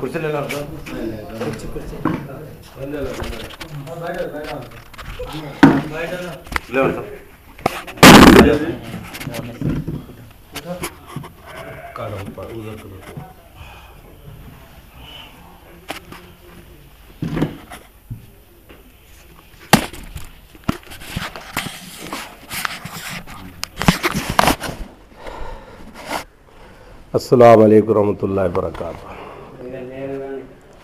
కుర్చీలు ఎలా ఉంటారు లేవండి సార్ అస్సలం అయికు రహమతుల్లా వరకాతు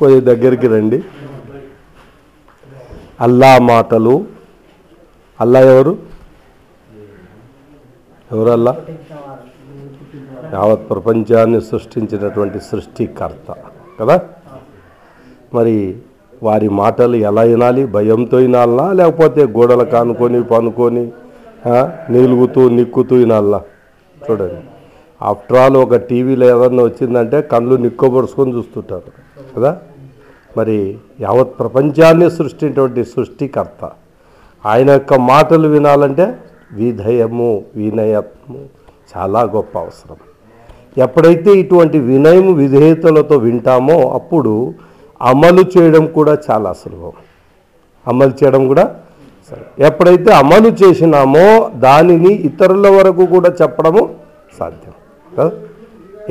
కొద్ది దగ్గరికి రండి. అల్లా మాటలు. అల్లా ఎవరు? ఎవరు అల్లా? యావత్ ప్రపంచాన్ని సృష్టించినటువంటి సృష్టికర్త. కదా? మరి వారి మాటలు ఎలా వినాలి? భయంతో వినాలనా? లేకపోతే గోడలకు అనుకొని పనుకొని నిలుగుతూ నిక్కుతూ వినాలనా? చూడండి. ఆఫ్టర్ ఆల్ ఒక టీవీలో ఏదన్నా వచ్చిందంటే కళ్ళు నిక్కబడుచుకొని చూస్తుంటారు. కదా? మరి యావత్ ప్రపంచాన్ని సృష్టించినటువంటి సృష్టికర్త. ఆయన యొక్క మాటలు వినాలంటే విధేయము వినయము చాలా గొప్ప అవసరం. ఎప్పుడైతే ఇటువంటి వినయము విధేయతలతో వింటామో అప్పుడు అమలు చేయడం కూడా చాలా సులభం. అమలు చేయడం కూడా సరే ఎప్పుడైతే అమలు చేసినామో దానిని ఇతరుల వరకు కూడా చెప్పడము సాధ్యం. కదా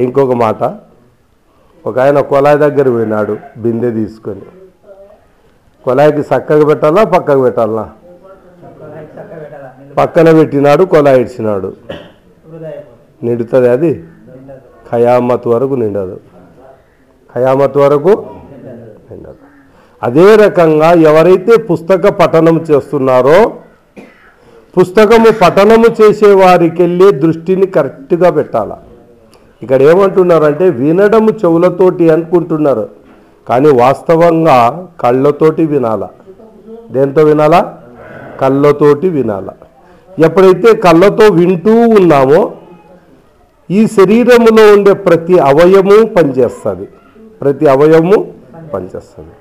ఇంకొక మాట. ఒక ఆయన కొలాయి దగ్గర పోయినాడు బిందె తీసుకొని. కొలాయికి చక్కగా పెట్టాలా పక్కకు పెట్టాలా? పక్కన పెట్టినాడు కొలాయి ఇచ్చినాడు నిండుతుంది అది? ఖయామత్ వరకు నిండదు. ఖయామత్ వరకు నిండదు. అదే రకంగా ఎవరైతే పుస్తక పఠనం చేస్తున్నారో పుస్తకము పఠనము చేసే వారికి వెళ్ళే దృష్టిని కరెక్ట్గా పెట్టాలా? ఇక్కడ ఏమంటున్నారంటే వినడము చెవులతోటి అనుకుంటున్నారు కానీ వాస్తవంగా కళ్ళతోటి వినాల? దేంతో వినాలా? కళ్ళతోటి వినాల. ఎప్పుడైతే కళ్ళతో వింటూ ఉన్నామో ఈ శరీరంలో ఉండే ప్రతి అవయము పనిచేస్తుంది. ప్రతి అవయవము పనిచేస్తుంది.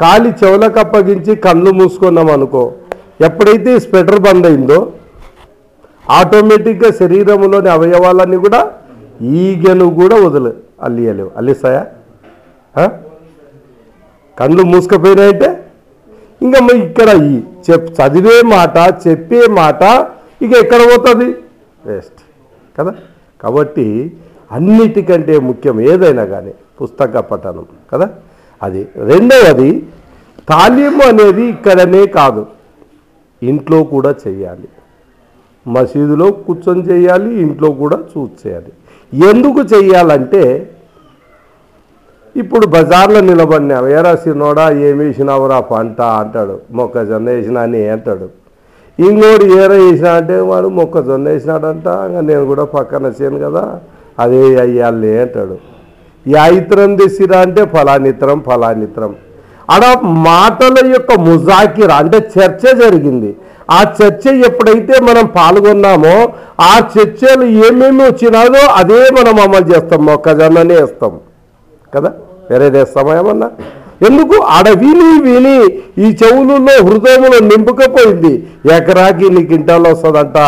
కాలి చెవులకు అప్పగించి కళ్ళు మూసుకున్నాం అనుకో ఎప్పుడైతే స్పెటర్ స్వెటర్ బంద్ అయిందో ఆటోమేటిక్గా శరీరంలోని అవయవాలన్నీ కూడా ఈగలు కూడా వదిలే అల్లియలేవు అల్లిస్తాయా కళ్ళు మూసుకపోయినాయంటే? ఇంకా మరి ఇక్కడ ఈ చెప్ చదివే మాట చెప్పే మాట ఇక ఎక్కడ పోతుంది? వేస్ట్ కదా? కాబట్టి అన్నిటికంటే ముఖ్యం ఏదైనా కానీ పుస్తక పఠనం. కదా? అది రెండవది తాలీము అనేది ఇక్కడనే కాదు. ఇంట్లో కూడా చేయాలి. మసీదులో కూర్చొని చేయాలి ఇంట్లో కూడా చూసి చేయాలి. ఎందుకు చేయాలంటే ఇప్పుడు బజార్లో నిలబడినా ఏరా సినోడా ఏమి వేసినావురా పంట? అంటాడు. మొక్కజొన్న వేసినా అని అంటాడు. ఇంకోటి ఏర వేసినా అంటే వాడు మొక్కజొన్న వేసినాడంట ఇంకా నేను కూడా పక్కన వచ్చాను కదా అదే అయ్యాలి అంటాడు. యాయిత్రం తెసిరా అంటే ఫలానిత్రం ఫలానిత్రం. ఆడ మాటల యొక్క ముజాకిర అంటే చర్చ జరిగింది. ఆ చర్చ ఎప్పుడైతే మనం పాల్గొన్నామో ఆ చర్చలు ఏమేమి వచ్చినాదో అదే మనం అమలు చేస్తాం మొక్కజొన్ననే వేస్తాం. కదా? వేరేదే వేస్తామా ఏమన్నా ఎందుకు? ఆడ విని విని ఈ చెవులలో హృదయంలో నింపుకపోయింది. ఎకరాకి నీ కింటాలు వస్తుందంట.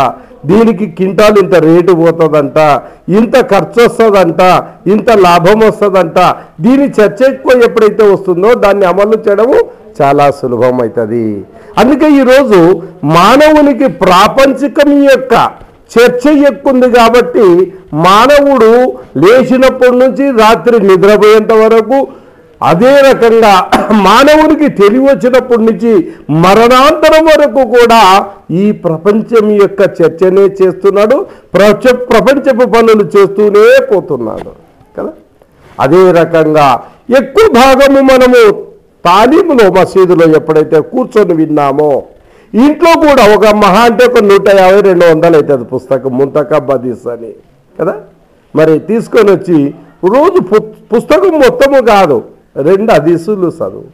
దీనికి కింటాలు ఇంత రేటు పోతుందంట ఇంత ఖర్చు వస్తుందంట ఇంత లాభం వస్తుందంట. దీని చర్చ ఎక్కువ ఎప్పుడైతే వస్తుందో దాన్ని అమలు చేయడము చాలా సులభం అవుతుంది అందుకే ఈరోజు మానవునికి ప్రాపంచికం యొక్క చర్చ ఎక్కువ ఉంది కాబట్టి మానవుడు లేచినప్పటి నుంచి రాత్రి నిద్రపోయేంత వరకు అదే రకంగా మానవునికి తెలివి వచ్చినప్పటి నుంచి మరణాంతరం వరకు కూడా ఈ ప్రపంచం యొక్క చర్చనే చేస్తున్నాడు ప్రపంచ ప్రపంచపు పనులు చేస్తూనే పోతున్నాడు కదా? అదే రకంగా ఎక్కువ భాగము మనము తాలీములో మసీదులో ఎప్పుడైతే కూర్చొని విన్నామో ఇంట్లో కూడా ఒక మహా అంటే ఒక నూట యాభై రెండు వందలు అవుతుంది పుస్తకం ముంతక బదీస్ అని కదా? మరి తీసుకొని వచ్చి రోజు పుస్తకం మొత్తము కాదు రెండు అదీసులు చదువు.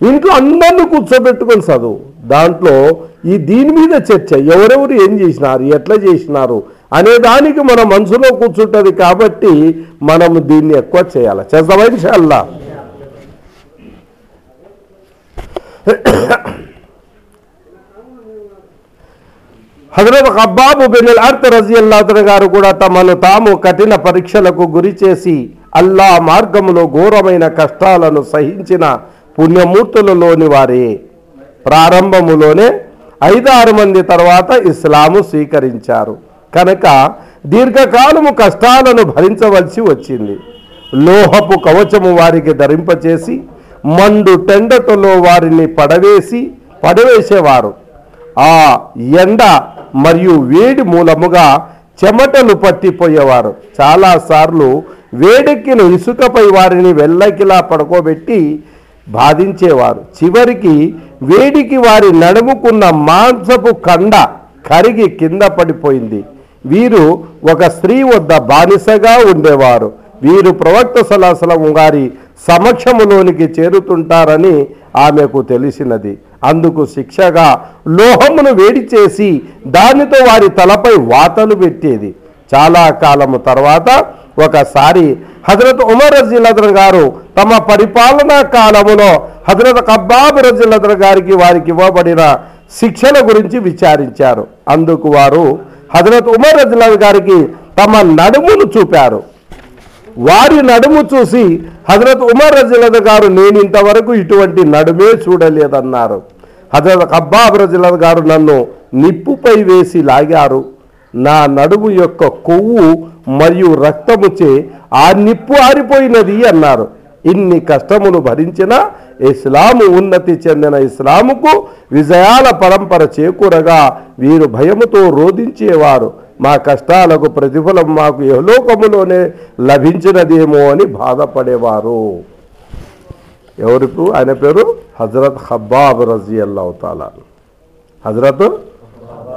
ఇంట్లో అందరిని కూర్చోబెట్టుకొని చదువు. దాంట్లో ఈ దీని మీద చర్చ ఎవరెవరు ఏం చేసినారు ఎట్లా చేసినారు అనే దానికి మన మనసులో కూర్చుంటుంది కాబట్టి మనము దీన్ని ఎక్కువ చేయాలి. చేద్దామా ఇన్షాల్లా? హజరత్ ఖబ్బాబు బిన్ అర్త్ రజియల్లాతన్ గారు కూడా తమను తాము కఠిన పరీక్షలకు గురి చేసి అల్లా మార్గములో ఘోరమైన కష్టాలను సహించిన పుణ్యమూర్తులలోని వారే. ప్రారంభములోనే ఐదారు మంది తర్వాత ఇస్లాము స్వీకరించారు. కనుక దీర్ఘకాలము కష్టాలను భరించవలసి వచ్చింది. లోహపు కవచము వారికి ధరింపచేసి మండు టెండతలో వారిని పడవేసి పడవేసేవారు. ఆ ఎండ మరియు వేడి మూలముగా చెమటలు పట్టిపోయేవారు. చాలాసార్లు వేడెక్కిన ఇసుకపై వారిని వెళ్ళకిలా పడుకోబెట్టి బాధించేవారు. చివరికి వేడికి వారి నడుముకున్న మాంసపు కండ కరిగి కింద పడిపోయింది. వీరు ఒక స్త్రీ వద్ద బానిసగా ఉండేవారు. వీరు ప్రవక్త సలాసలం గారి సమక్షములోనికి చేరుతుంటారని ఆమెకు తెలిసినది. అందుకు శిక్షగా లోహమును వేడి చేసి దానితో వారి తలపై వాతలు పెట్టేది. చాలా కాలము తర్వాత ఒకసారి హజరత్ ఉమర్ రజీలద్ర గారు తమ పరిపాలనా కాలములో హజరత్ కబ్బాబ్ రజీలద్ర గారికి వారికి ఇవ్వబడిన శిక్షణ గురించి విచారించారు. అందుకు వారు హజరత్ ఉమర్ రజీలదర్ గారికి తమ నడుమును చూపారు. వారి నడుము చూసి హజరత్ ఉమర్ రజీలద్ గారు నేను ఇంతవరకు ఇటువంటి నడుమే చూడలేదన్నారు. హజరత్ కబ్బాబ్ రజీలద్ గారు నన్ను నిప్పుపై వేసి లాగారు. నా నడుము యొక్క కొవ్వు మరియు రక్తముచే ఆ నిప్పు ఆరిపోయినది అన్నారు. ఇన్ని కష్టములు భరించిన ఇస్లాము ఉన్నతి చెందిన ఇస్లాముకు విజయాల పరంపర చేకూరగా వీరు భయముతో రోధించేవారు. మా కష్టాలకు ప్రతిఫలం మాకు యహలోకములోనే లభించినదేమో అని బాధపడేవారు. ఎవరికి? ఆయన పేరు హజరత్ హబ్బాబ్ రజీ అల్లావుతాలా హజరత్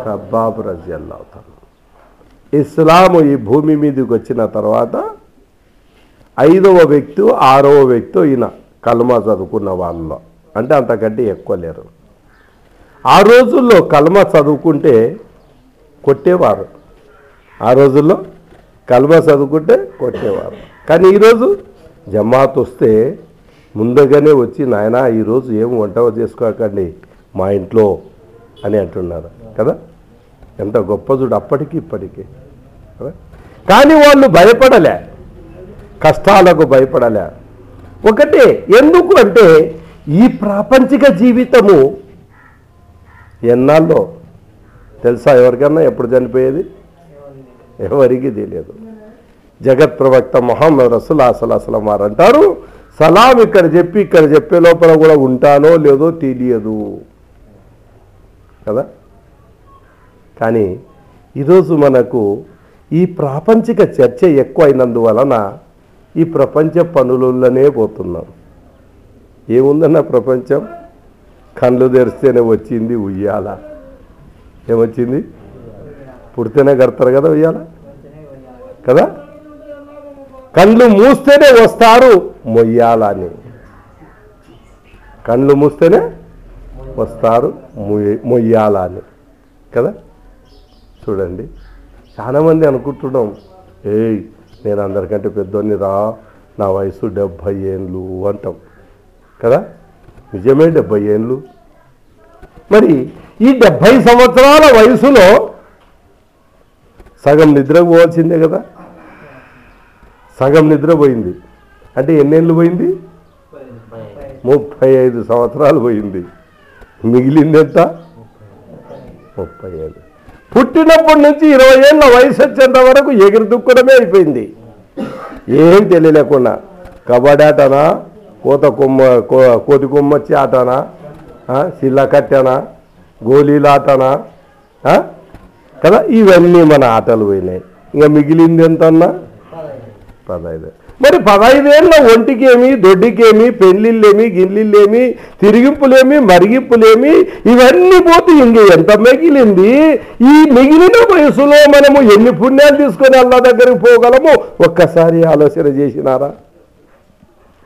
హబ్బాబ్ రజీ అల్లావుతాలా ఇస్లాము ఈ భూమి మీదకి వచ్చిన తర్వాత ఐదవ వ్యక్తి ఆరవ వ్యక్తి ఈయన కల్మా చదువుకున్న వాళ్ళలో అంటే అంతకంటే ఎక్కువ లేరు. ఆ రోజుల్లో కల్మా చదువుకుంటే కొట్టేవారు. ఆ రోజుల్లో కల్మా చదువుకుంటే కొట్టేవారు. కానీ ఈరోజు జమాత్ వస్తే ముందుగానే వచ్చి నాయన ఈరోజు ఏం వంట చేసుకోకండి మా ఇంట్లో అని అంటున్నారు కదా. ఎంత గొప్ప చూడు అప్పటికి ఇప్పటికీ. కానీ వాళ్ళు భయపడలే. కష్టాలకు భయపడలే. ఒకటే ఎందుకు అంటే ఈ ప్రాపంచిక జీవితము ఎన్నాళ్ళో తెలుసా ఎవరికన్నా ఎప్పుడు చనిపోయేది? ఎవరికి తెలియదు. జగత్ ప్రవక్త మొహమ్మద్ అసలు అసలు వారు అంటారు సలాం ఇక్కడ చెప్పి ఇక్కడ చెప్పే లోపల కూడా ఉంటానో లేదో తెలియదు. కదా? కానీ ఈరోజు మనకు ఈ ప్రాపంచిక చర్చ ఎక్కువైనందువలన ఈ ప్రపంచ పనులలోనే పోతున్నాం. ఏముందన్న ప్రపంచం? కళ్ళు తెరిస్తేనే వచ్చింది ఉయ్యాల. ఏమొచ్చింది? పుడితేనే కడతారు కదా ఉయ్యాల? కదా? కళ్ళు మూస్తేనే వస్తారు మొయ్యాలని కళ్ళు మూస్తేనే వస్తారు మొయ్యాలని కదా? చూడండి. చాలామంది అనుకుంటున్నాం ఏయ్ నేను అందరికంటే పెద్దోని రా నా వయసు డెబ్భై ఏండ్లు అంటాం. కదా? నిజమే డెబ్భై ఏండ్లు? మరి ఈ డెబ్భై సంవత్సరాల వయసులో సగం నిద్రకు పోవాల్సిందే కదా? సగం నిద్ర పోయింది. అంటే ఎన్నేళ్ళు పోయింది? ముప్పై ఐదు సంవత్సరాలు పోయింది. మిగిలింది ఎంత? ముప్పై ఐదు. పుట్టినప్పటి నుంచి ఇరవై ఏళ్ళ వయసు వచ్చేంత వరకు ఎగిరి దుక్కడమే అయిపోయింది. ఏం తెలియలేకుండా. కబడ్డీ ఆటనా కోత కొమ్మ కో- కోతి కొమ్మచ్చి ఆటనా ఆ, సిల్ల కట్టనా గోళీల ఆటనా కదా ఇవన్నీ మన ఆటలు పోయినాయి. ఇంకా మిగిలింది ఎంత అన్నా పదహైదు. మరి పదహైదేళ్ళ ఒంటికేమి దొడ్డికేమి పెళ్ళిళ్ళేమి గిల్లిళ్ళేమి తిరిగింపులేమి మరిగింపులేమి ఇవన్నీ పోతే ఇంక ఎంత మిగిలింది? ఈ మిగిలిన వయసులో మనము ఎన్ని పుణ్యాలు తీసుకొని అల్లా దగ్గరికి పోగలము? ఒక్కసారి ఆలోచన చేసినారా?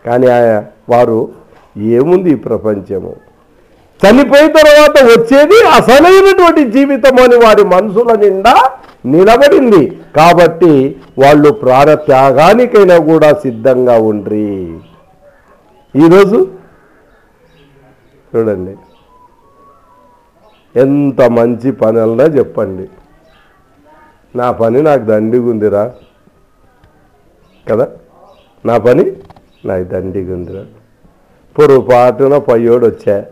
కానీ ఆ- వారు ఏముంది ఈ ప్రపంచము? చనిపోయిన తర్వాత వచ్చేది అసలైనటువంటి జీవితం అని వారి మనసుల నిండా నిలబడింది. కాబట్టి వాళ్ళు ప్రాణ త్యాగానికైనా కూడా సిద్ధంగా ఉండ్రి. ఈరోజు చూడండి. ఎంత మంచి పని చెప్పండి. నా పని నాకు దండిగా ఉందిరా. కదా? నా పని నాకు దండిగా ఉందిరా. పొరపాటున పయ్యోడు వచ్చా.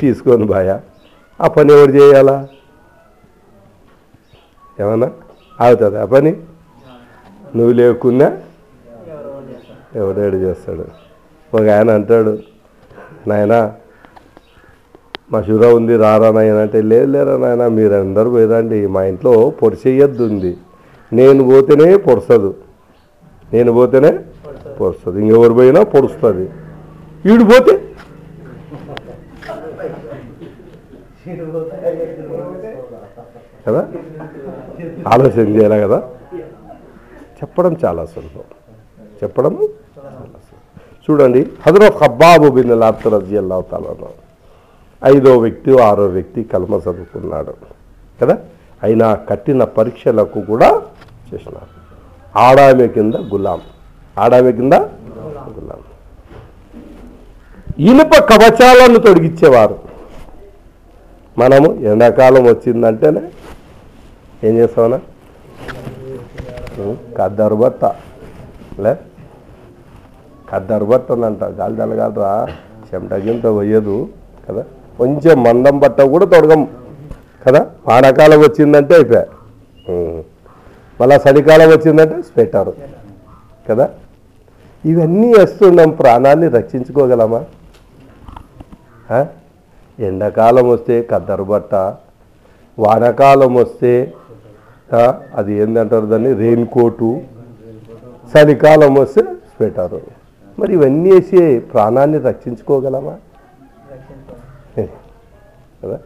తీసుకొని బాయా. ఆ పని ఎవరు చేయాలా? ఏమన్నా? అవుతుంది? ఆ పని? నువ్వు లేకున్నా ఎవడేడు చేస్తాడు. ఒక ఆయన అంటాడు నాయనా మా షుర ఉంది రారా నాయన. అంటే లేదు లేరా నాయన మీరందరూ పోయిరండి మా ఇంట్లో పొడిచేయద్దు ఉంది. నేను పోతేనే పొడసదు నేను పోతేనే పొడుస్తుంది. ఇంకెవరు పోయినా పొడుస్తుంది. ఈడు పోతే కదా? ఆలోచన చేయాలి కదా? చెప్పడం చాలా సులభం. చెప్పడం చాలా సులభం. చూడండి హజరత్ హబ్బాబు బిన్ లాత్ రజీ తాలను ఐదో వ్యక్తి ఆరో వ్యక్తి కలమ చదువుకున్నాడు. కదా? అయినా కట్టిన పరీక్షలకు కూడా చేసినారు. ఆడామె కింద గులాం. ఆడామె కింద గులాం. ఇనుప కవచాలను తొడిగించేవారు మనము ఎండాకాలం వచ్చిందంటేనే ఏం చేస్తావనా కద్దరు బట్ట లే. కద్దరు బట్ట అంట గాలి తలగాలరా చెమట గింత పోయదు. కదా? కొంచెం మందం బట్ట కూడా తొడగం. కదా? వానాకాలం వచ్చిందంటే అయిపోయా. మళ్ళా చలికాలం వచ్చిందంటే స్వెటర్. కదా? ఇవన్నీ వేస్తున్నాం. ప్రాణాన్ని రక్షించుకోగలమా? ఎండాకాలం వస్తే కద్దరు బట్ట. వానాకాలం వస్తే అది ఏంటంటారు దాన్ని? రెయిన్ కోటు చలికాలం వస్తే స్వెటరు. మరి ఇవన్నీ వేసి ప్రాణాన్ని రక్షించుకోగలమా? కదా?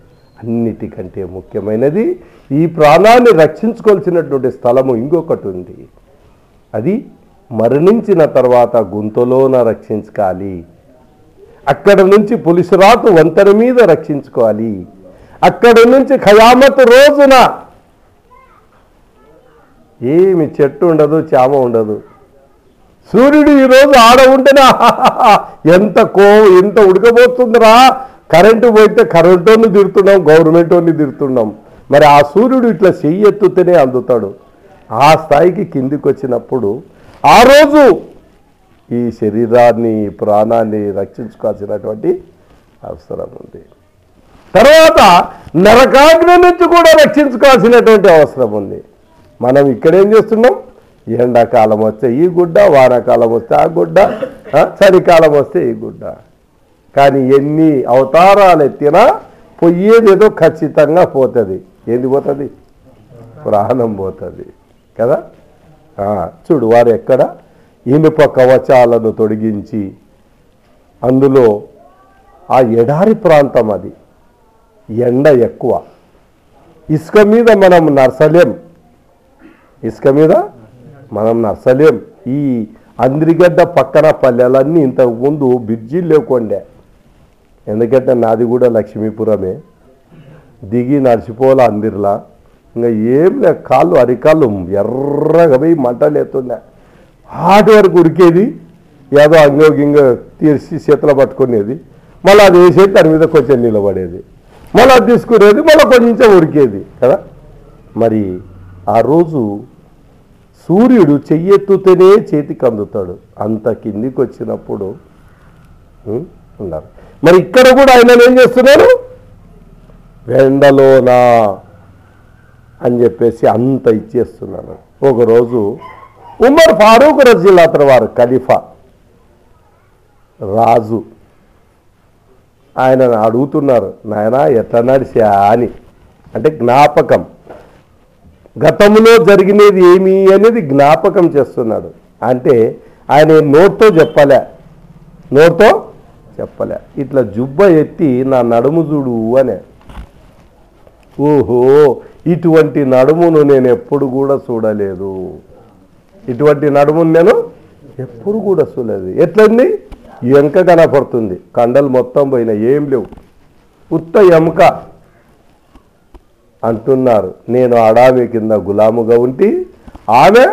అన్నిటికంటే ముఖ్యమైనది ఈ ప్రాణాన్ని రక్షించుకోవాల్సినటువంటి స్థలము ఇంకొకటి ఉంది. అది మరణించిన తర్వాత గుంతలోన రక్షించుకోవాలి. అక్కడ నుంచి పులిసురాతు వంతెన మీద రక్షించుకోవాలి. అక్కడ నుంచి ఖయామత్ రోజున ఏమి చెట్టు ఉండదు చామ ఉండదు. సూర్యుడు ఈరోజు ఆడ ఉంటేనే ఎంత కో ఎంత ఉడకబోతుందిరా కరెంటు పోయితే కరెంటోని తిడుతున్నాం వాళ్ళని తిడుతున్నాం. మరి ఆ సూర్యుడు ఇట్లా చెయ్యి ఎత్తుతేనే అందుతాడు. ఆ స్థాయికి కిందికి వచ్చినప్పుడు ఆ రోజు ఈ శరీరాన్ని ఈ ప్రాణాన్ని రక్షించుకోవాల్సినటువంటి అవసరం ఉంది. తర్వాత నరకాగ్ని నుంచి కూడా రక్షించుకోవాల్సినటువంటి అవసరం ఉంది. మనం ఇక్కడేం చేస్తున్నాం? ఎండాకాలం వస్తే ఈ గుడ్డ వానాకాలం వస్తే ఆ గుడ్డ చలికాలం వస్తే ఈ గుడ్డ. కానీ ఎన్ని అవతారాలు ఎత్తినా పొయ్యేది ఏదో ఖచ్చితంగా పోతుంది. ఏంది పోతుంది? ప్రాణం పోతుంది. కదా? చూడు వారు ఎక్కడ? ఇనుప కవచాలను తొడిగించి అందులో ఆ ఎడారి ప్రాంతం అది. ఎండ ఎక్కువ. ఇసుక మీద మనం నర్సలేం ఇసుక మీద మనం నర్సలేం ఈ అంద్రిగడ్డ పక్కన పల్లెలన్నీ ఇంతకుముందు బ్రిడ్జీలు లేకుండే. ఎందుకంటే నాది కూడా లక్ష్మీపురమే. దిగి నడిచిపోలే అందిర్లా. ఇంకా ఏం లే కాళ్ళు అరికాళ్ళు ఎర్రగా పోయి మంటలు ఎత్తుండే ఆటి వరకు ఉడికేది ఏదో అంగో గింగో తీర్చి చేతిలో పట్టుకునేది. మళ్ళీ అది వేసేది దాని మీద కొంచెం నిలబడేది. మళ్ళీ అది తీసుకునేది మళ్ళీ కొంచెం ఉడికేది కదా? మరి ఆ రోజు సూర్యుడు చెయ్యెత్తుతేనే చేతికి అందుతాడు. అంత కిందికి వచ్చినప్పుడు ఉన్నారు. మరి ఇక్కడ కూడా ఆయన ఏం చేస్తున్నారు? వెండలోనా అని చెప్పేసి అంత ఇచ్చేస్తున్నారు. ఒకరోజు ఉమర్ ఫారూక్ అతను వారు ఖలీఫా రాజు ఆయన అడుగుతున్నారు నాయన ఎట్లా నడిచా? అని. అంటే జ్ఞాపకం. గతంలో జరిగినది ఏమి అనేది జ్ఞాపకం చేస్తున్నాడు. అంటే ఆయన నోట్తో చెప్పలే? నోట్తో చెప్పలే. ఇట్లా జుబ్బ ఎత్తి నా నడుము చూడు అనే. ఓహో ఇటువంటి నడుమును నేను ఎప్పుడు కూడా చూడలేదు. ఇటువంటి నడుమును నేను ఎప్పుడు కూడా చూడలేదు. ఎట్లండి? ఎంక కనపడుతుంది. కండలు మొత్తం పోయినా ఏం లేవు. ఉత్త ఎముక అంటున్నారు. నేను అడావి కింద గులాముగా ఉంటి ఆమె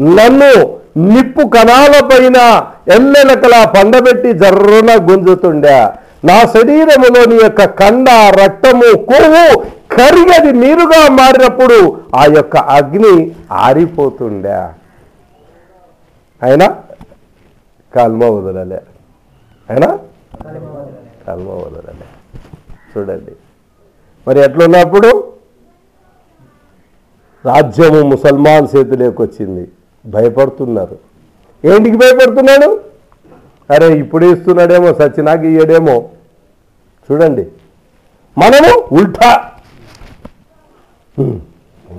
నన్ను నిప్పు కణాల పైన ఎల్లెలకలా పండబెట్టి జర్రున గుంజుతుండే. నా శరీరములోని యొక్క కండ రక్తము కొవ్వు కరిగది నీరుగా మారినప్పుడు ఆ యొక్క అగ్ని ఆరిపోతుండే. అయినా? కల్మ వదలలే. అయినా? కల్మ వదలలే. చూడండి. మరి ఎట్లున్నప్పుడు? రాజ్యము ముసల్మాన్ చేతిలోకి వచ్చింది భయపడుతున్నారు. ఏంటికి భయపడుతున్నాడు? అరే ఇప్పుడు ఇస్తున్నాడేమో సచ్చినాకి ఇయ్యడేమో. చూడండి. మనము ఉల్టా.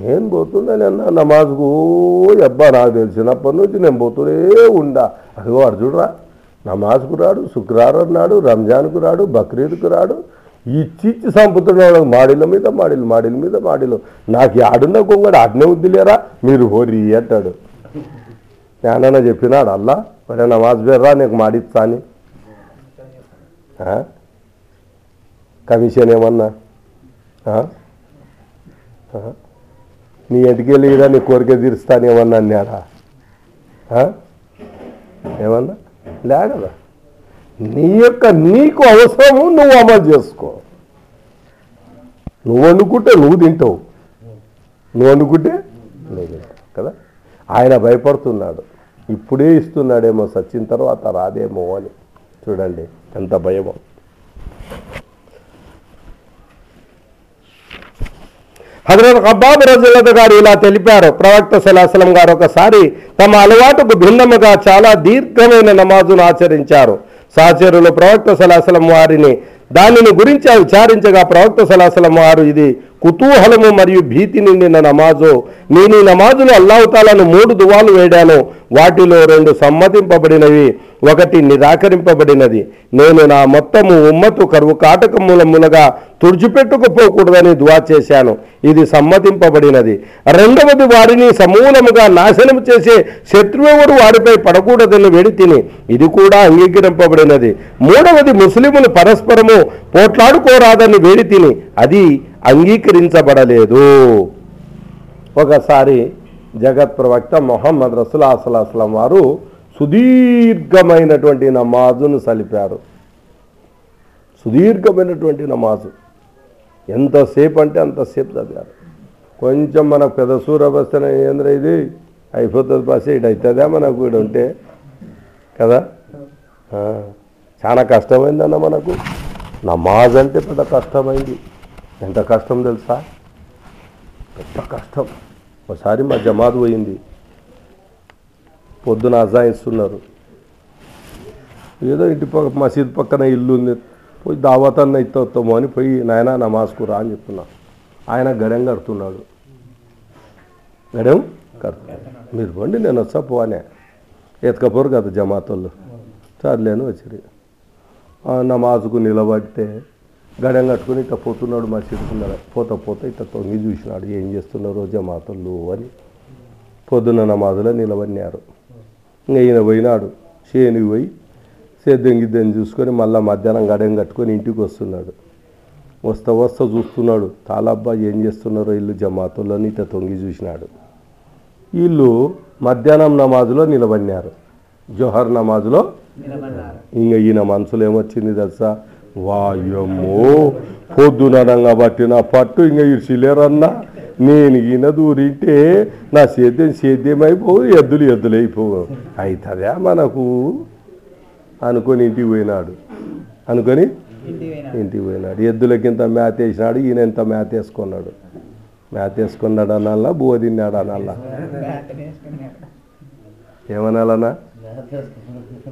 నేను పోతున్నాను అన్న నమాజ్కు అబ్బా నాకు తెలిసినప్పటి నుంచి నేను పోతూనే ఉండా. అదిగో వాడు చూడరా నమాజ్కు రాడు శుక్రవారం నాడు రంజాన్కు రాడు బక్రీద్కు రాడు ఇచ్చి చిచ్చి చంపుతున్నాడు మాడిల మీద మాడిలు మాడిల మీద మాడిలు. నాకు ఆడున్న కొంగడు ఆడనే వద్దులేరా? మీరు హోరి అంటాడు. నేనన్నా చెప్పినాడు అల్లా మరి నమాజ్ బెర్రా నీకు మాడిస్తా అని. కమిషన్ ఏమన్నా? నీ ఇంటికి వెళ్ళి నీ కోరిక తీరుస్తాను ఏమన్నా అన్నాడా? ఏమన్నా? లే కదా నీ యొక్క నీకు అవసరము నువ్వు అమలు చేసుకో. నువ్వు అనుకుంటే నువ్వు తింటావు. నువ్వు అనుకుంటే నువ్వు కదా? ఆయన భయపడుతున్నాడు. ఇప్పుడే ఇస్తున్నాడేమో సచ్చిన తర్వాత రాదేమో అని. చూడండి ఎంత భయమో. హజరత్ అబ్బాబ్ రజులత గారు ఇలా తెలిపారు. ప్రవక్త సలాసలం గారు ఒకసారి తమ అలవాటుకు భిన్నముగా చాలా దీర్ఘమైన నమాజును ఆచరించారు. సహచరులు ప్రవక్త సలాసలం వారిని దానిని గురించి విచారించగా ప్రవక్త సలాసలం వారు ఇది కుతూహలము మరియు భీతి నిండిన నమాజు. నేను ఈ నమాజులు అల్లావుతాలను మూడు దువాలు వేడాను. వాటిలో రెండు సమ్మతింపబడినవి ఒకటి నిరాకరింపబడినది. నేను నా మొత్తము ఉమ్మతు కరువు కాటకమూలములుగా తుడిచిపెట్టుకుపోకూడదని దువా చేశాను. ఇది సమ్మతింపబడినది. రెండవది వారిని సమూలముగా నాశనం చేసే శత్రువెవరు వారిపై పడకూడదని వేడి తిని ఇది కూడా అంగీకరింపబడినది. మూడవది ముస్లిములు పరస్పరము పోట్లాడుకోరాదని వేడి తిని అది అంగీకరించబడలేదు. ఒకసారి జగత్ ప్రవక్త మొహమ్మద్ రసుల్ అసలాస్లం వారు సుదీర్ఘమైనటువంటి నమాజును సలిపారు. సుదీర్ఘమైనటువంటి నమాజు. ఎంతసేపు అంటే అంతసేపు చదివారు. కొంచెం మన పెద్ద సూర్యవస్థన ఏంద్ర ఇది? అయిపోతుంది బస్ ఇటు అవుతుందా మనకు? ఇక్కడ ఉంటే కదా? చాలా కష్టమైందన్న మనకు. నమాజ్ అంటే పెద్ద కష్టమైంది. ఎంత కష్టం తెలుసా? పెద్ద కష్టం. ఒకసారి మా జమాత్ పోయింది. పొద్దున అజాయిస్తున్నారు ఏదో ఇంటి పక్క మసీద్ పక్కన ఇల్లు ఉంది. పోయి దావతాన్ని అన్న అని పోయి నాయన నమాజ్కు రా అని చెప్తున్నా. ఆయన గడెం కడుతున్నాడు. గడెం కడుతున్నాడు. మీరు బండి నేను వచ్చా పోనే ఎతకపోరు కదా జమాతోళ్ళు సర్లేను వచ్చి నమాజ్కు నిలబడితే గడెం కట్టుకుని ఇట్లా పోతున్నాడు మసీదుకున్నాడు పోతా పోతా ఇట్లా తొంగి చూసినాడు. ఏం చేస్తున్నారో జమాతలు అని. పొద్దున్న నమాజులో నిలబడినారు. ఇంకా ఈయన పోయినాడు. చేనికి పోయి సేద్యం గిద్దని చూసుకొని మళ్ళీ మధ్యాహ్నం గడెం కట్టుకొని ఇంటికి వస్తున్నాడు. వస్తా వస్తా చూస్తున్నాడు. తాళబ్బా ఏం చేస్తున్నారో ఇల్లు జమాతుల్లో అని ఇట్లా తొంగి చూసినాడు. వీళ్ళు మధ్యాహ్నం నమాజులో నిలబడినారు. జోహర్ నమాజులో ఇంకా ఈయన మనసులో ఏమొచ్చింది తెలుసా? వాయమ్మో పొద్దుననంగా పట్టిన పట్టు ఇంకా ఇరిసిలేరన్నా నేను ఈయన దూరింటే నా సేద్యం సేద్యం అయిపోవు ఎద్దులు ఎద్దులు అయిపోవు అవుతుందా మనకు? అనుకొని ఇంటికి పోయినాడు. అనుకొని ఇంటికి పోయినాడు. ఎద్దులకింత మేత వేసినాడు ఈయన ఎంత మేత వేసుకున్నాడు? మేత వేసుకున్నాడు అనాలా బువ్వ తిన్నాడు అనాలా ఏమనాలనా?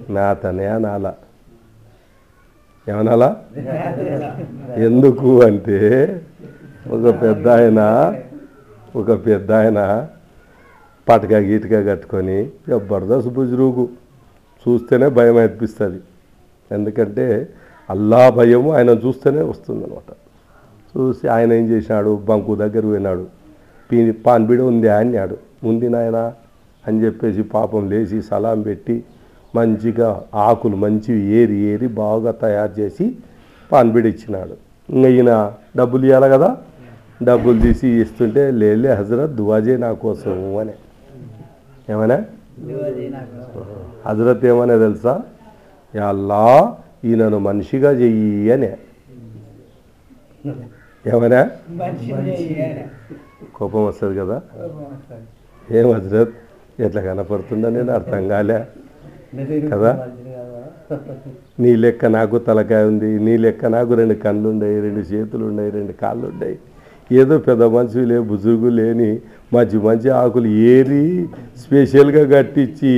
మేతనే అనాలా. ఏమనాలా? ఎందుకు అంటే ఒక పెద్ద ఆయన ఒక పెద్ద ఆయన పటకా గీటక కట్టుకొని జబర్దస్త్ బుజురుగు చూస్తేనే భయం అనిపిస్తుంది. ఎందుకంటే అల్లా భయము ఆయన చూస్తేనే వస్తుందన్నమాట. చూసి ఆయన ఏం చేసినాడు? బంకు దగ్గర పోయినాడు. పీ పాన్బిడ ఉంది అన్నాడు. ఉంది నాయన అని చెప్పేసి పాపం లేచి సలాం పెట్టి మంచిగా ఆకులు మంచివి ఏరి ఏరి బాగా తయారు చేసి పాన్బిడ ఇచ్చినాడు. ఇంకా ఈయన డబ్బులు ఇవ్వాలి కదా? డబ్బులు తీసి ఇస్తుంటే లేలే హజరత్ దువాజే నా కోసం అని. ఏమన్నా హజరత్ ఏమనే తెలుసా? అల్లా ఈయనను మనిషిగా చెయ్యి అనే. చెయ్యాలి. కోపం వస్తుంది కదా. ఏం హజరత్? ఎట్లా కనపడుతుందా నేను అర్థం కాలే. కదా? నీ లెక్క నాకు తలకాయ ఉంది నీ లెక్క నాకు రెండు కళ్ళు ఉన్నాయి రెండు చేతులు ఉన్నాయి రెండు కాళ్ళు ఉన్నాయి ఏదో పెద్ద మనిషి లే బుజుగు లేని మంచి మంచి ఆకులు ఏరి స్పెషల్గా కట్టించి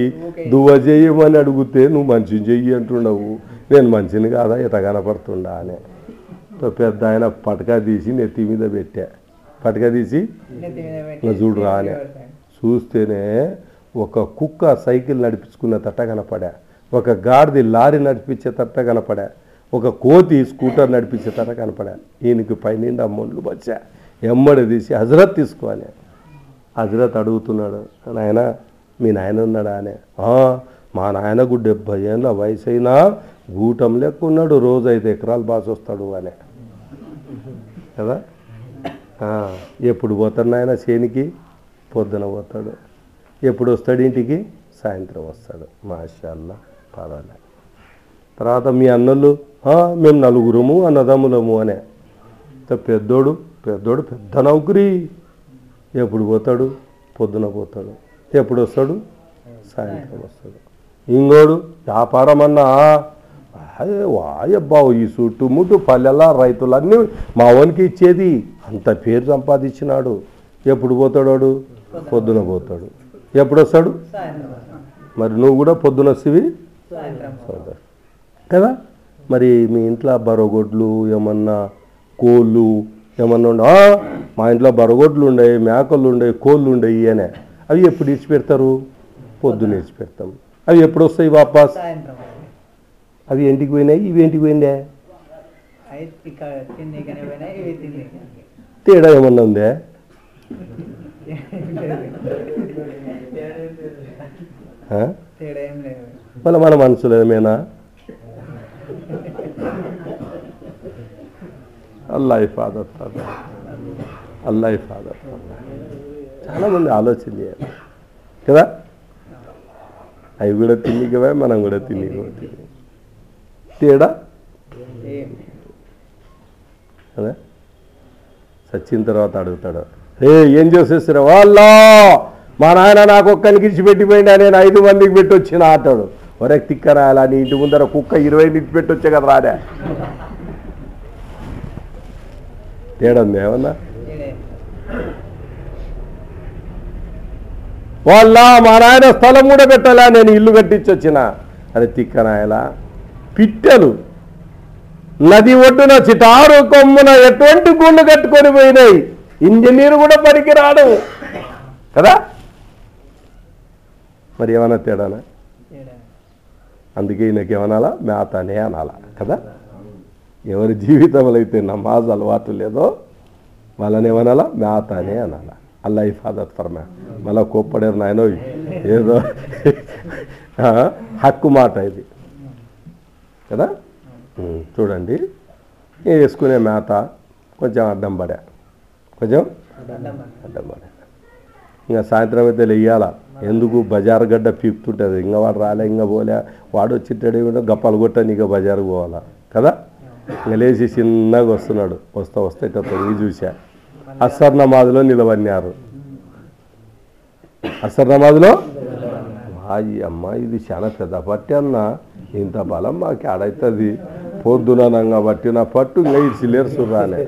దువ్వ చెయ్యమని అడిగితే నువ్వు మంచిని చెయ్యి అంటున్నావు. నేను మంచిని కాదా? ఇట కనపడుతుండా అని. పెద్ద ఆయన పటకా తీసి నెత్తి మీద పెట్టా. పటకా తీసి చూడు రానే చూస్తేనే ఒక కుక్క సైకిల్ నడిపించుకున్న తట్ట ఒక గాడిది లారీ నడిపించే తట్ట కనపడా. ఒక కోతి స్కూటర్ నడిపించే తట కనపడా. ఈయనకి పైనిండా మొండ్లు వచ్చా ఎమ్మడి తీసి హజరత్ తీసుకోవాలి హజరత్ అడుగుతున్నాడు నాయన మీ నాయన ఉన్నాడా? అనే. మా నాయనకు డెబ్బై ఏళ్ళ వయసు అయినా గూటం లేకున్నాడు రోజు ఐదు ఎకరాలు బాసొస్తాడు అనే అని. కదా? ఎప్పుడు పోతాడు నాయన చేనికి పొద్దున పోతాడు. ఎప్పుడు వస్తాడు ఇంటికి? సాయంత్రం వస్తాడు. మాషాల్లా పర్వాలే. తర్వాత మీ అన్నలు మేము నలుగురము అన్నదమ్ములము అనే. పెద్దోడు పెద్దోడు పెద్ద నౌకరి. ఎప్పుడు పోతాడు? పొద్దున పోతాడు. ఎప్పుడు వస్తాడు సాయంత్రం వస్తాడు. ఇంకోడు వ్యాపారం అన్నా అదే వాయబ్బావు ఈ చుట్టుముట్టు పల్లెల రైతులన్నీ మా వానికి ఇచ్చేది. అంత పేరు సంపాదించినాడు. ఎప్పుడు పోతాడు పొద్దున పోతాడు. ఎప్పుడు వస్తాడు. మరి నువ్వు కూడా పొద్దున వస్తేవి? కదా? మరి మీ ఇంట్లో బరగొడ్లు ఏమన్నా కోళ్ళు ఏమన్నా ఉండ "ఆ, మా ఇంట్లో బరగొడ్లు ఉండయి మేకలు ఉండయి కోళ్ళు ఉండయి అనే. అవి ఎప్పుడు ఇచ్చి పెడతారు పొద్దున. ఇచ్చి పెడతాం అవి ఎప్పుడు వస్తాయి వాపస్. అవి ఇంటికి పోయినాయి? ఇవి ఇంటికి పోయిందే తిండి ఏమన్నా ఉందే? మళ్ళీ మన మనసులో ఏమైనా? అల్లా హిఫాదత్ అల్లా. అల్లా హిఫాదత్ అల్లా. చాలా మంది ఆలోచన చేయాలి. కదా? అవి కూడా తిన్నికవే మనం కూడా తిన్నికి పోతుంది తేడా కదా? చచ్చిన తర్వాత అడుగుతాడు. ఏ ఏం చేసేస్తారా వాళ్ళ మా నాయన నాకు ఒక్కరికి ఇచ్చిపెట్టిపోయిందా నేను ఐదు మందికి పెట్టి వచ్చిన ఆటాడు తిక్కరా అలా నీ ఇంటి ముందర కుక్క ఇరవై ఇచ్చి పెట్టి కదా రాడా తేడా ఉంది ఏమన్నా? వాళ్ళ మా నాయన స్థలం కూడా పెట్టాలా నేను ఇల్లు కట్టించొచ్చిన. అది తిక్కనాయలా పిట్టలు నది ఒడ్డున చిటారు కొమ్మున ఎటువంటి గూళ్ళు కట్టుకొని పోయినాయి? ఇంజనీర్ కూడా పనికిరాడు కదా? మరి ఏమైనా తేడానా? అందుకే ఈయనకి ఏమనాలా? మేతనే అనాలా కదా? ఎవరి జీవితంలో అయితే నమాజ్ అలవాటు లేదో వాళ్ళని ఏమనాలా? మేతనే అనాలా. అల్లా హిఫాదత్ ఫర్మా. మళ్ళా కోప్పడారు నాయనో ఏదో హక్కు మాట ఇది. కదా? చూడండి. వేసుకునే మేత కొంచెం అడ్డం పడా. కొంచెం? ఇంకా సాయంత్రం అయితే వెయ్యాల ఎందుకు? బజార్ గడ్డ పీక్తుంటుంది. ఇంకా వాడు రాలే ఇంకా పోలే. వాడు వచ్చిట్టాడు ఏమిటో గప్పాలు కొట్టని ఇంకా బజారుకు పోవాలా? కదా? ఇంకా లేచి చిన్నగా వస్తున్నాడు. వస్తా వస్తే ఇట్లా చూసా అస్సర్ నమాజ్లో నిలబడినారు. అస్సర్ నమాజ్లో అయ్యి అమ్మ ఇది చాలా పెద్ద పట్టి అన్న. ఇంత బలం మాకు ఆడవుతుంది పొద్దునంగా పట్టిన పట్టు ఇంకా ఈ సిలేరు రాలే.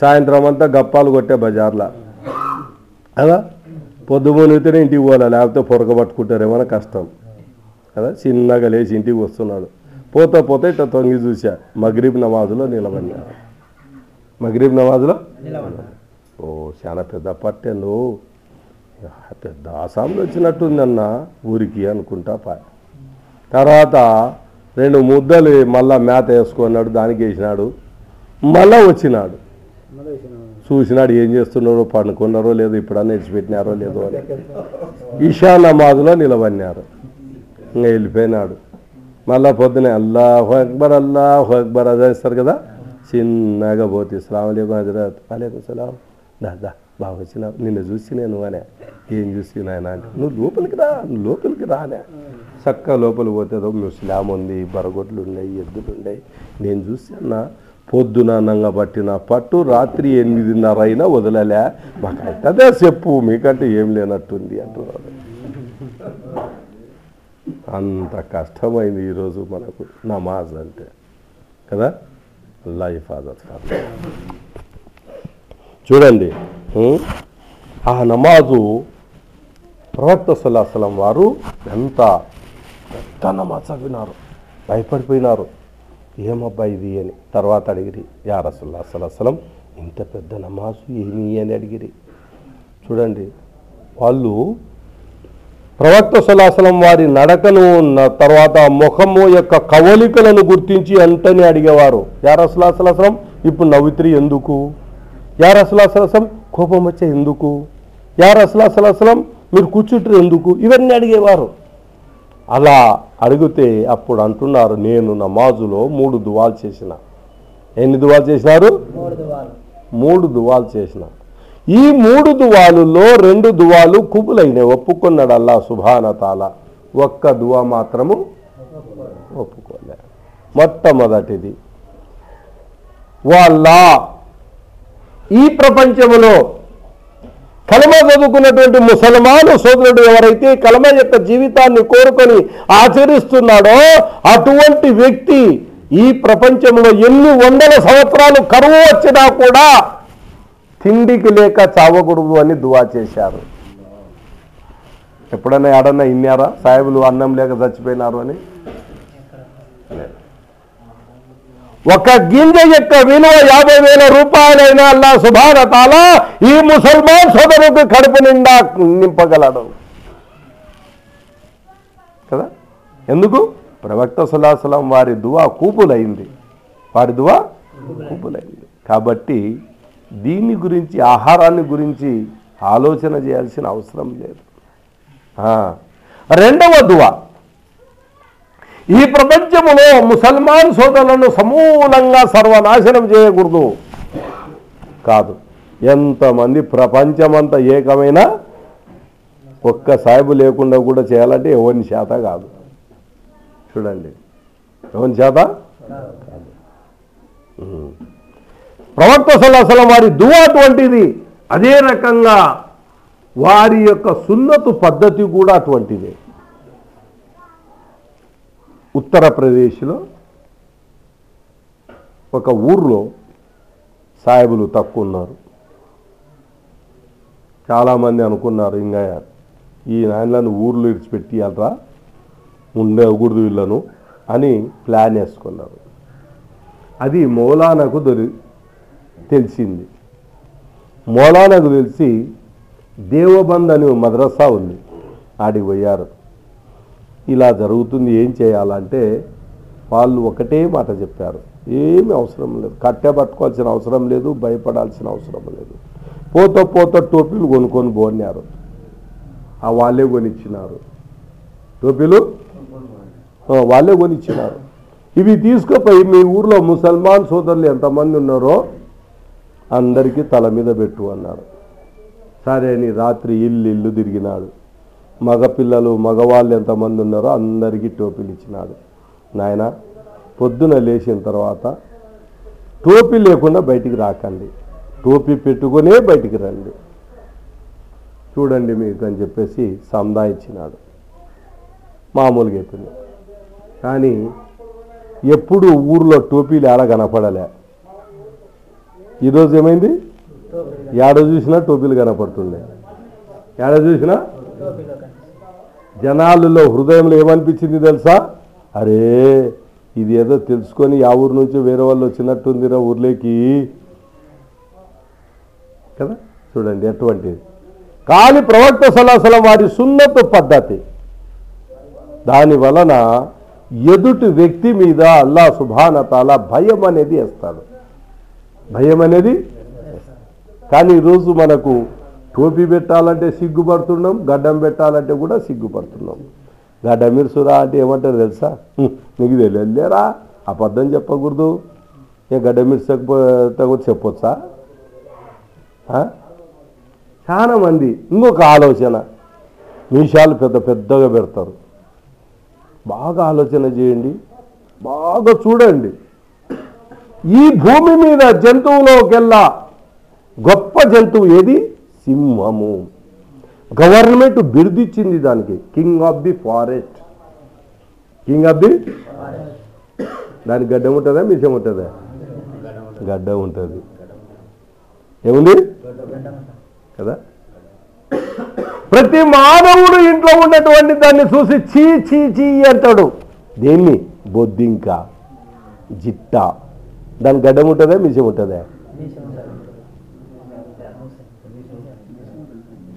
సాయంత్రం అంతా గప్పాలు కొట్టే బజార్లో. కదా? పొద్దు ఇంటికి పోవాలి? లేకపోతే పొరక పట్టుకుంటారేమో కష్టం. కదా? చిన్నగా లేచి ఇంటికి వస్తున్నాడు. పోతా పోతే ఇట్లా తొంగి చూసా. మగ్రీబ్ నమాజులో నిలబడినాడు మగ్రీబ్ నమాజులో? ఓ చాలా పెద్ద పట్టే పెద్ద ఆసాంలో వచ్చినట్టుందన్న ఊరికి అనుకుంటా పా. తర్వాత రెండు ముద్దలు మళ్ళా మేత వేసుకున్నాడు దానికి వేసినాడు. మళ్ళా వచ్చినాడు. చూసినాడు ఏం చేస్తున్నారో పండుకున్నారో లేదో ఇప్పుడన్నా ఇచ్చిపెట్టినారో లేదో అని. ఈశా నమాజ్లో నిలబడినారు. ఇంకా వెళ్ళిపోయినాడు. మళ్ళా పొద్దునే అల్లాహు అక్బర్ అల్లాహు అక్బర్ అదేస్తారు కదా చిన్నగా పోతే ఇస్లాం అలైకుం హజరత్. అలైకుం సలాం. దా దా బాగా వచ్చినావు నిన్ను చూసి నేను అనే. ఏం చూసి నాయన? అంటే నువ్వు లోపలికి రా నువ్వు లోపలికి రానే చక్కగా లోపలికి పోతే ఏదో ముస్లాం ఉంది బరగొడ్లు ఉన్నాయి ఎద్దులు ఉన్నాయి. నేను చూసి అన్న పొద్దున నంగ పట్టిన పట్టు రాత్రి ఎనిమిదిన్నర అయినా వదలలే. మాకు అవుతుందే చెప్పు మీకంటే ఏం లేనట్టుంది అంటున్నాడు. అంత కష్టమైంది ఈరోజు మనకు నమాజ్ అంటే. కదా? అల్లా హిఫాజత్ చూడండి ఆ నమాజు ప్రవక్త సల్లాహలం వారు ఎంత పెద్ద నమాజ్ చదివినారు. భయపడిపోయినారు. ఏమబ్బా ఇది అని తర్వాత అడిగిరి యా రసుల్లా అసలం ఇంత పెద్ద నమాజు ఏమి అని అడిగిరి. చూడండి వాళ్ళు ప్రవక్త సలాసలం వారి నడకను ఉన్న తర్వాత ముఖము యొక్క కవలికలను గుర్తించి అంటనే అడిగేవారు. యా రసులాసలం ఇప్పుడు నవ్విత్రి ఎందుకు? యా రసులాసలం కోపం వచ్చే ఎందుకు? యా రసులాసలం మీరు కూర్చుంటారు ఎందుకు? ఇవన్నీ అడిగేవారు. అలా అడిగితే అప్పుడు అంటున్నారు నేను నమాజులో మూడు దువాలు చేసిన. ఎన్ని దువాలు చేసినారు? మూడు దువాలు. చేసిన. ఈ మూడు దువాలులో రెండు దువాలు కుబులైనవి ఒప్పుకున్నాడు అల్లా సుభాన తాల. ఒక్క దువా మాత్రము ఒప్పుకోలే. మొట్టమొదటిది వాళ్ళ ఈ ప్రపంచములో కలమ చదువుకున్నటువంటి ముసల్మాను సోదరుడు ఎవరైతే కలమ యొక్క జీవితాన్ని కోరుకొని ఆచరిస్తున్నాడో అటువంటి వ్యక్తి ఈ ప్రపంచంలో ఎన్ని వందల సంవత్సరాలు కరువు వచ్చినా కూడా తిండికి లేక చావకూడదు అని దువా చేశారు. ఎప్పుడన్నా ఎడన్నా ఇన్నారా? సాహెబులు అన్నం లేక చచ్చిపోయినారు అని? ఒక గింజ యొక్క విలువ యాభై వేల రూపాయలైన అల్లా సుభాన ఈ ముసల్మాన్ సోదరుకు కడుపు నిండా నింపగలడు. కదా? ఎందుకు? ప్రవక్త సులాసలం వారి దువా కూపులైంది. వారి దువా కూపులైంది. కాబట్టి దీని గురించి ఆహారాన్ని గురించి ఆలోచన చేయాల్సిన అవసరం లేదు. రెండవ దువా. ఈ ప్రపంచములో ముసల్మాన్ సోదరులను సమూలంగా సర్వనాశనం చేయకూడదు. కాదు. ఎంతమంది ప్రపంచమంతా ఏకమైన ఒక్క సాయిబు లేకుండా కూడా చేయాలంటే ఎవరిని చేత కాదు. చూడండి. ఎవరిని చేత? కాదు ప్రవక్త సలాసలం వారి దువా అటువంటిది. అదే రకంగా వారి యొక్క సున్నతు పద్ధతి కూడా అటువంటిదే. ఉత్తరప్రదేశ్లో ఒక ఊర్లో సాహెబులు తక్కువ ఉన్నారు చాలామంది అనుకున్నారు ఇంకా ఈ నాయనలను ఊర్లో ఇడిచిపెట్టి ఉండకూడదు వీళ్ళను అని ప్లాన్ వేసుకున్నారు. అది మౌలానాకు దొరి తెలిసింది. మౌలానాకు తెలిసి దేవబంద్ అని మద్రసా ఉంది. ఆడికి పోయారు. ఇలా జరుగుతుంది ఏం చేయాలంటే వాళ్ళు ఒకటే మాట చెప్పారు. ఏమి అవసరం లేదు. కట్టె పట్టుకోవాల్సిన అవసరం లేదు భయపడాల్సిన అవసరం లేదు. పోతో పోత టోపీలు కొనుక్కొని పోన్నారు. ఆ వాళ్ళే కొనిచ్చినారు. టోపీలు? వాళ్ళే కొనిచ్చినారు. ఇవి తీసుకుపోయి మీ ఊర్లో ముసల్మాన్ సోదరులు ఎంతమంది ఉన్నారో అందరికీ తల మీద పెట్టు అన్నారు. సరే అని రాత్రి ఇల్లు ఇల్లు తిరిగినాడు. మగపిల్లలు మగవాళ్ళు ఎంతమంది ఉన్నారో అందరికీ టోపీలు ఇచ్చినాడు. నాయన పొద్దున లేచిన తర్వాత టోపీ లేకుండా బయటికి రాకండి. టోపీ పెట్టుకునే బయటికి రండి. చూడండి మీకు అని చెప్పేసి సందా ఇచ్చినాడు. మామూలుగా అయిపోయింది. కానీ ఎప్పుడు ఊర్లో టోపీలు ఏడ కనపడలే. ఈరోజు ఏమైంది? ఏడ చూసినా టోపీలు కనపడుతుండే. ఏడ చూసినా? జనాలలో హృదయంలో ఏమనిపించింది తెలుసా? అరే ఇది ఏదో తెలుసుకొని ఆ ఊరు నుంచి వేరే వాళ్ళు వచ్చినట్టుందిరా ఊర్లోకి. కదా? చూడండి ఎటువంటిది? కానీ ప్రవక్త సలాసలం వారి సున్నత పద్ధతి. దాని వలన ఎదుటి వ్యక్తి మీద అల్లా సుభానతాల భయం అనేది వేస్తాడు. భయం అనేది కానీ ఈరోజు మనకు టోపీ పెట్టాలంటే సిగ్గుపడుతున్నాం గడ్డం పెట్టాలంటే కూడా సిగ్గుపడుతున్నాం. గడ్డ మిరుసురా అంటే ఏమంటారు తెలుసా? నీకు తెలియలేరా అబద్ధం చెప్పకూడదు. ఏ గడ్డ మిర్చకపోతే కూడా చెప్పొచ్చా? చాలామంది ఇంకొక ఆలోచన. మీషాలు పెద్ద పెద్దగా పెడతారు. బాగా ఆలోచన చేయండి. బాగా చూడండి. ఈ భూమి మీద జంతువులోకెల్లా గొప్ప జంతువు ఏది? సింహము. గవర్నమెంట్ బిరుదిచ్చింది దానికి. King of the forest. King of the దానికి గడ్డం ఉంటుందా? మిషం ఉంటుందా? గడ్డం ఉంటుంది. ఏముంది? కదా? ప్రతి మానవుడు ఇంట్లో ఉన్నటువంటి దాన్ని చూసి చీ చీ చీ అంటాడు. దేన్ని? బొద్దింక. జిట్ట. దాని గడ్డం ఉంటుందా? మిషం ఉంటుందా?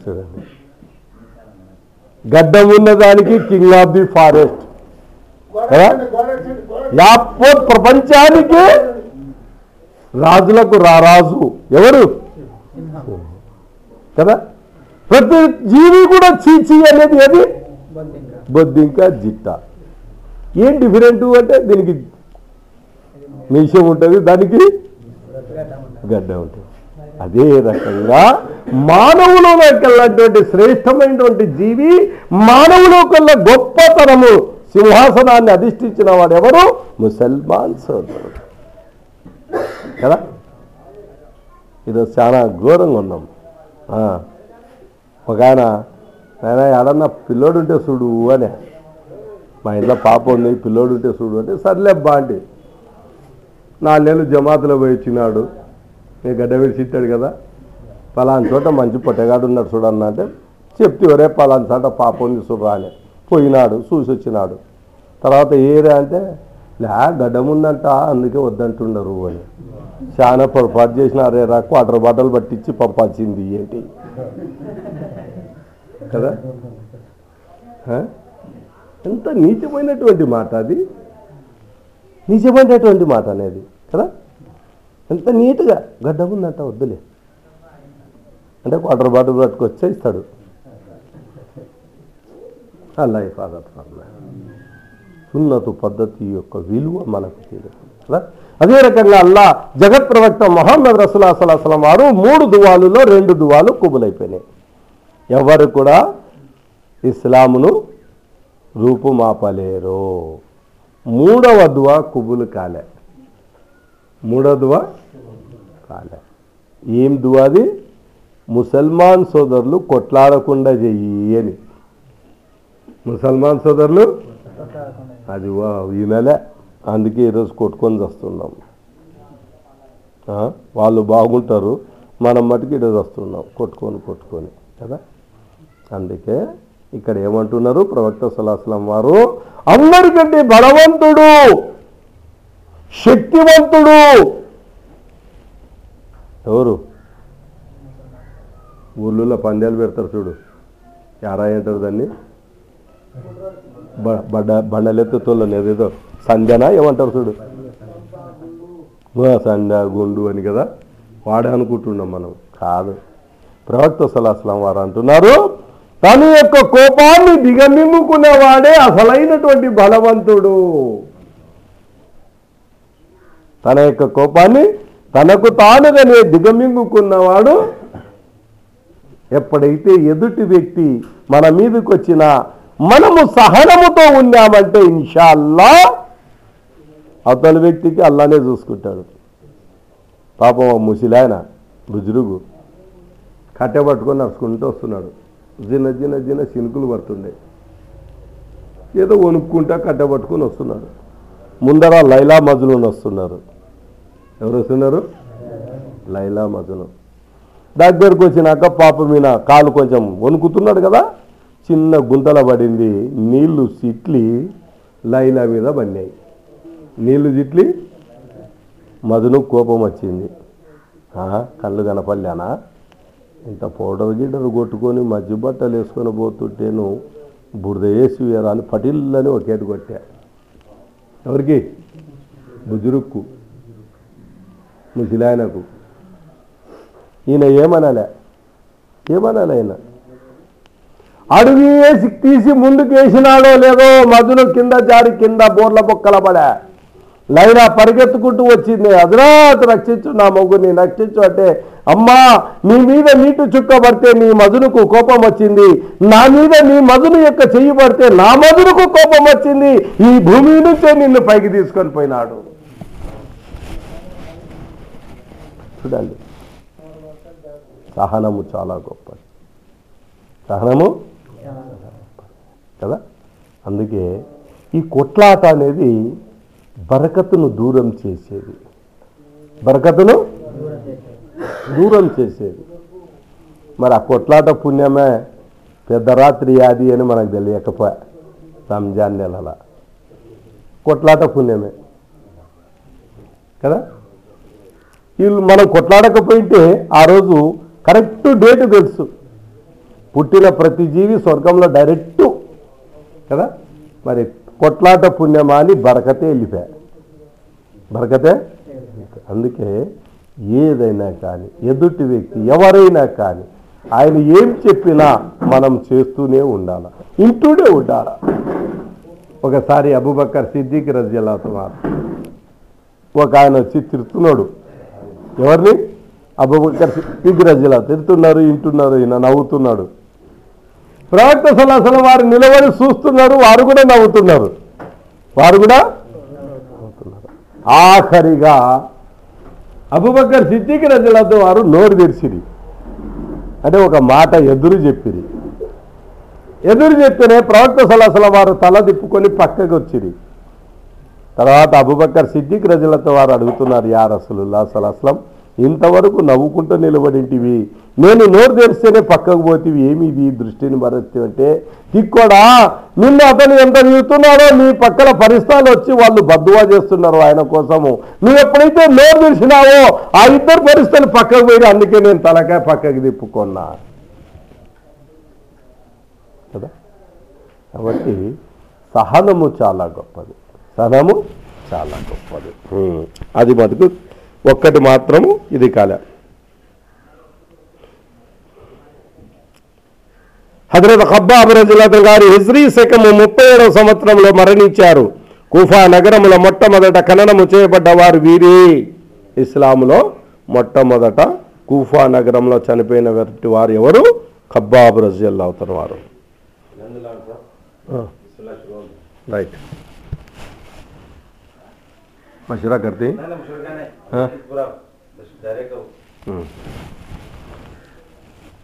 చూడండి గడ్డం ఉన్నదానికి కింగ్ ఆఫ్ ది ఫారెస్ట్ కదా? ప్రపంచానికి రాజులకు రారాజు. ఎవరు? కదా? ప్రతి జీవి కూడా చీచి అనేది ఏది? బొద్దింక జిట్ట. ఏం డిఫరెంట్ అంటే దీనికి మీషం ఉంటుంది దానికి గడ్డ ఉంటుంది. అదే రకంగా మానవులకెళ్ళటువంటి శ్రేష్టమైనటువంటి జీవి మానవులకల్లా గొప్పతనము సింహాసనాన్ని అధిష్ఠించిన వాడు ఎవరు ముసల్మాన్ సోదరుడు. కదా? ఇది చాలా ఘోరంగా ఉన్నాం. ఒక ఆయన ఆయన ఎడన్నా పిల్లోడు ఉంటే చూడు అని. మా ఇంట్లో పాప ఉంది పిల్లోడు ఉంటే చూడు అంటే సర్లే బా అంటే నాలుగేళ్ళు జమాతులో పోయి వచ్చినాడు. నేను గడ్డ విడిచి ఇచ్చాడు కదా? పలానా చోట మంచి పొట్టగాడు ఉన్నాడు చూడన్న అంటే చెప్తే ఒరే పలానా చోట పాప ఉంది చూడరా అని పోయినాడు చూసి వచ్చినాడు. తర్వాత ఏరే అంటే లే గడ్డముందంట అందుకే వద్దంటున్నారు అని. చాలా పొరపాటు చేసినారే రా క్వార్టర్ బాటలు పట్టించి పంపాల్సింది ఏంటి? కదా? ఎంత నీచమైనటువంటి మాట అది. నిజమైనటువంటి మాట అనేది కదా? ఎంత నీట్గా గడ్డ ఉందంట వద్దులే. అంటే క్వార్టర్ బాటిల్ పట్టుకొచ్చే ఇస్తాడు. అలా ఫాదర్ సున్నతు పద్ధతి యొక్క విలువ మనకు తెలియదు. కదా? అదే రకంగా అల్లా జగత్ ప్రవక్త మొహమ్మద్ రసూల్ సలాహం వారు మూడు దువాలులో రెండు దువాలు కుబులైపోయినాయి. ఎవరు కూడా ఇస్లామును రూపుమాపలేరు. మూడవ దువా కుబులు కాలే. మూడో దువా కాలే. ఏం దువాది? ముసల్మాన్ సోదరులు కొట్లాడకుండా చెయ్యి అని. ముసల్మాన్ సోదరులు అది వా వినలే అందుకే ఈరోజు కొట్టుకొని వస్తున్నాం వాళ్ళు బాగుంటారు మనం మటుకు ఈరోజు వస్తున్నాం కొట్టుకొని కొట్టుకొని కదా? అందుకే ఇక్కడ ఏమంటున్నారు? ప్రవక్త సలాహస్లం వారు అందరికంటే బలవంతుడు! శక్తివంతుడు. ఎవరు? ఊళ్ళో పందాలు పెడతారు చూడు. యారా అంటారు దాన్ని. బ- బడ్డ బండలెత్తుతోళ్ళని ఏదేదో. సంధ్యనా ఏమంటారు చూడు. సంధ్య గుండు అని కదా. వాడే అనుకుంటున్నాం మనం. కాదు. ప్రవక్త సలాస్లాం వారు అంటున్నారు తన యొక్క కోపాన్ని దిగమింగుకునేవాడే అసలైనటువంటి బలవంతుడు. తన యొక్క కోపాన్ని తనకు తానుగానే దిగమింగుకున్నవాడు ఎప్పుడైతే ఎదుటి వ్యక్తి మన మీదకి వచ్చినా మనము సహనముతో ఉన్నామంటే ఇన్షాల్లా అవతల వ్యక్తికి అల్లానే చూసుకుంటాడు. పాపం ముసిలాయన బుజురుగు కట్టె పట్టుకొని నడుచుకుంటూ వస్తున్నాడు. చిన్న చిన్న చిన్న చినుకులు పడుతుండే. ఏదో వణుక్కుంటా కట్టె పట్టుకొని వస్తున్నాడు. ముందర లైలా మజులు వస్తున్నారు. ఎవరు వస్తున్నారు? లైలా మజను దగ్గరకు వచ్చినాక పాప మీద కాలు కొంచెం వణుకుతున్నాడు కదా చిన్న గుంతల పడింది నీళ్ళు సిట్లి లైలా మీద పడినాయి. నీళ్ళు సిట్లి మధును కోపం వచ్చింది. కళ్ళు కనపడలేనా? ఇంత పౌడర్ గిడ్డలు కొట్టుకొని మధ్య బట్టలు వేసుకొని పోతుంటేను బురద వేసి అని పటిల్లని ఒకేటి కొట్టా. ఎవరికి? బుజురుక్కు ముసిలాయనకు ఈయన ఏమనాలే? ఏమనాలి ఆయన అడుగు వేసి తీసి ముందుకు వేసినాడో లేదో మధును కింద జారి కింద బోర్ల బొక్కల పడా. లైనా పరిగెత్తుకుంటూ వచ్చింది. హజరాత్ రక్షించు నా మొగ్గుని రక్షించు అంటే అమ్మా నీ మీద నీటు చుక్క పడితే నీ మధునుకు కోపం వచ్చింది. నా మీద నీ మధును యొక్క చెయ్యి పడితే నా మధునుకు కోపం వచ్చింది. ఈ భూమి నుంచే నిన్ను పైకి తీసుకొని పోయినాడు. చూడండి సహనము చాలా గొప్పది సహనము? కదా? అందుకే ఈ కొట్లాట అనేది బరకతును దూరం చేసేది. బరకతును? దూరం చేసేది. మరి ఆ కొట్లాట పుణ్యమే పెద్ద రాత్రి యాది అని మనకు తెలియకపోయా రంజాన్ నెలల. కొట్లాట పుణ్యమే. కదా? వీళ్ళు మనం కొట్లాడకపోయింటే ఆ రోజు కరెక్ట్ డేట్ తెలుసు. పుట్టిన ప్రతి జీవి స్వర్గంలో డైరెక్ట్ కదా? మరి కొట్లాట పుణ్యమా అని బరకతే వెళ్ళిపోయా. బరకతే అందుకే ఏదైనా కానీ ఎదుటి వ్యక్తి ఎవరైనా కానీ ఆయన ఏం చెప్పినా మనం చేస్తూనే ఉండాలి? ఇంటూనే ఉండాలి? ఒకసారి అబుబక్కర్ సిద్దికి రజల్లాతున్నారు ఒక ఆయన వచ్చి తిరుతున్నాడు ఎవరిని? అబుబక్కర్ సిద్దిక్ తిడుతున్నారు ఇంటున్నారు ఈయన నవ్వుతున్నాడు. ప్రవక్త సలాసల వారు నిలబడి చూస్తున్నారు వారు కూడా నవ్వుతున్నారు. వారు కూడా నవ్వుతున్నారు. ఆఖరిగా అబుబక్కర్ సిద్దికి రజలతో వారు నోరు తెరిచిరి. అంటే ఒక మాట ఎదురు చెప్పిరి. ఎదురు చెప్తేనే ప్రవక్త సలాసల వారు తల తిప్పుకొని పక్కకు వచ్చిరి తర్వాత అబుబక్కర్ సిద్దిక్ రజలతో వారు అడుగుతున్నారు యా రసూలుల్లా సలాస్లం ఇంతవరకు నవ్వుకుంటూ నిలబడింటివి. నేను నోరు తెరిస్తేనే పక్కకు పోతివి. ఏమి ఇది? దృష్టిని మరచి తిక్కోడా నిన్ను అతను ఎంత తిరుగుతున్నాడో నీ పక్కన పరిస్థితులు వచ్చి వాళ్ళు బద్దువా చేస్తున్నారు ఆయన కోసము. నువ్వు ఎప్పుడైతే నోరు తెరిచినావో ఆ ఇద్దరు పరిస్థితులు పక్కకు పోయి అందుకే నేను తలకాయ పక్కకి తిప్పుకున్నా. కదా? కాబట్టి సహనము చాలా గొప్పది. సహనము చాలా గొప్పది. అది మటుకు ఒక్కటి మాత్రము ఇది కాలే హజరత్ ఖబ్బాబ్ రజులత గారి హిజ్రీ శకము ముప్పై ఏడవ సంవత్సరంలో మరణించారు. కుఫా నగరంలో మొట్టమొదట ఖననము చేయబడ్డ వారు. వీరే ఇస్లాంలో మొట్టమొదట కూఫా నగరంలో చనిపోయిన వ్యక్తి వారు ఎవరు? ఖబ్బాబ్ రజల్లా అవుతారు వారు రైట్. మషూరా కర్తీ हाँ?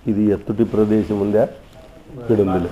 ఇది ఎత్తుటి ప్రదేశం ఉందా ఇక్కడ ఉంది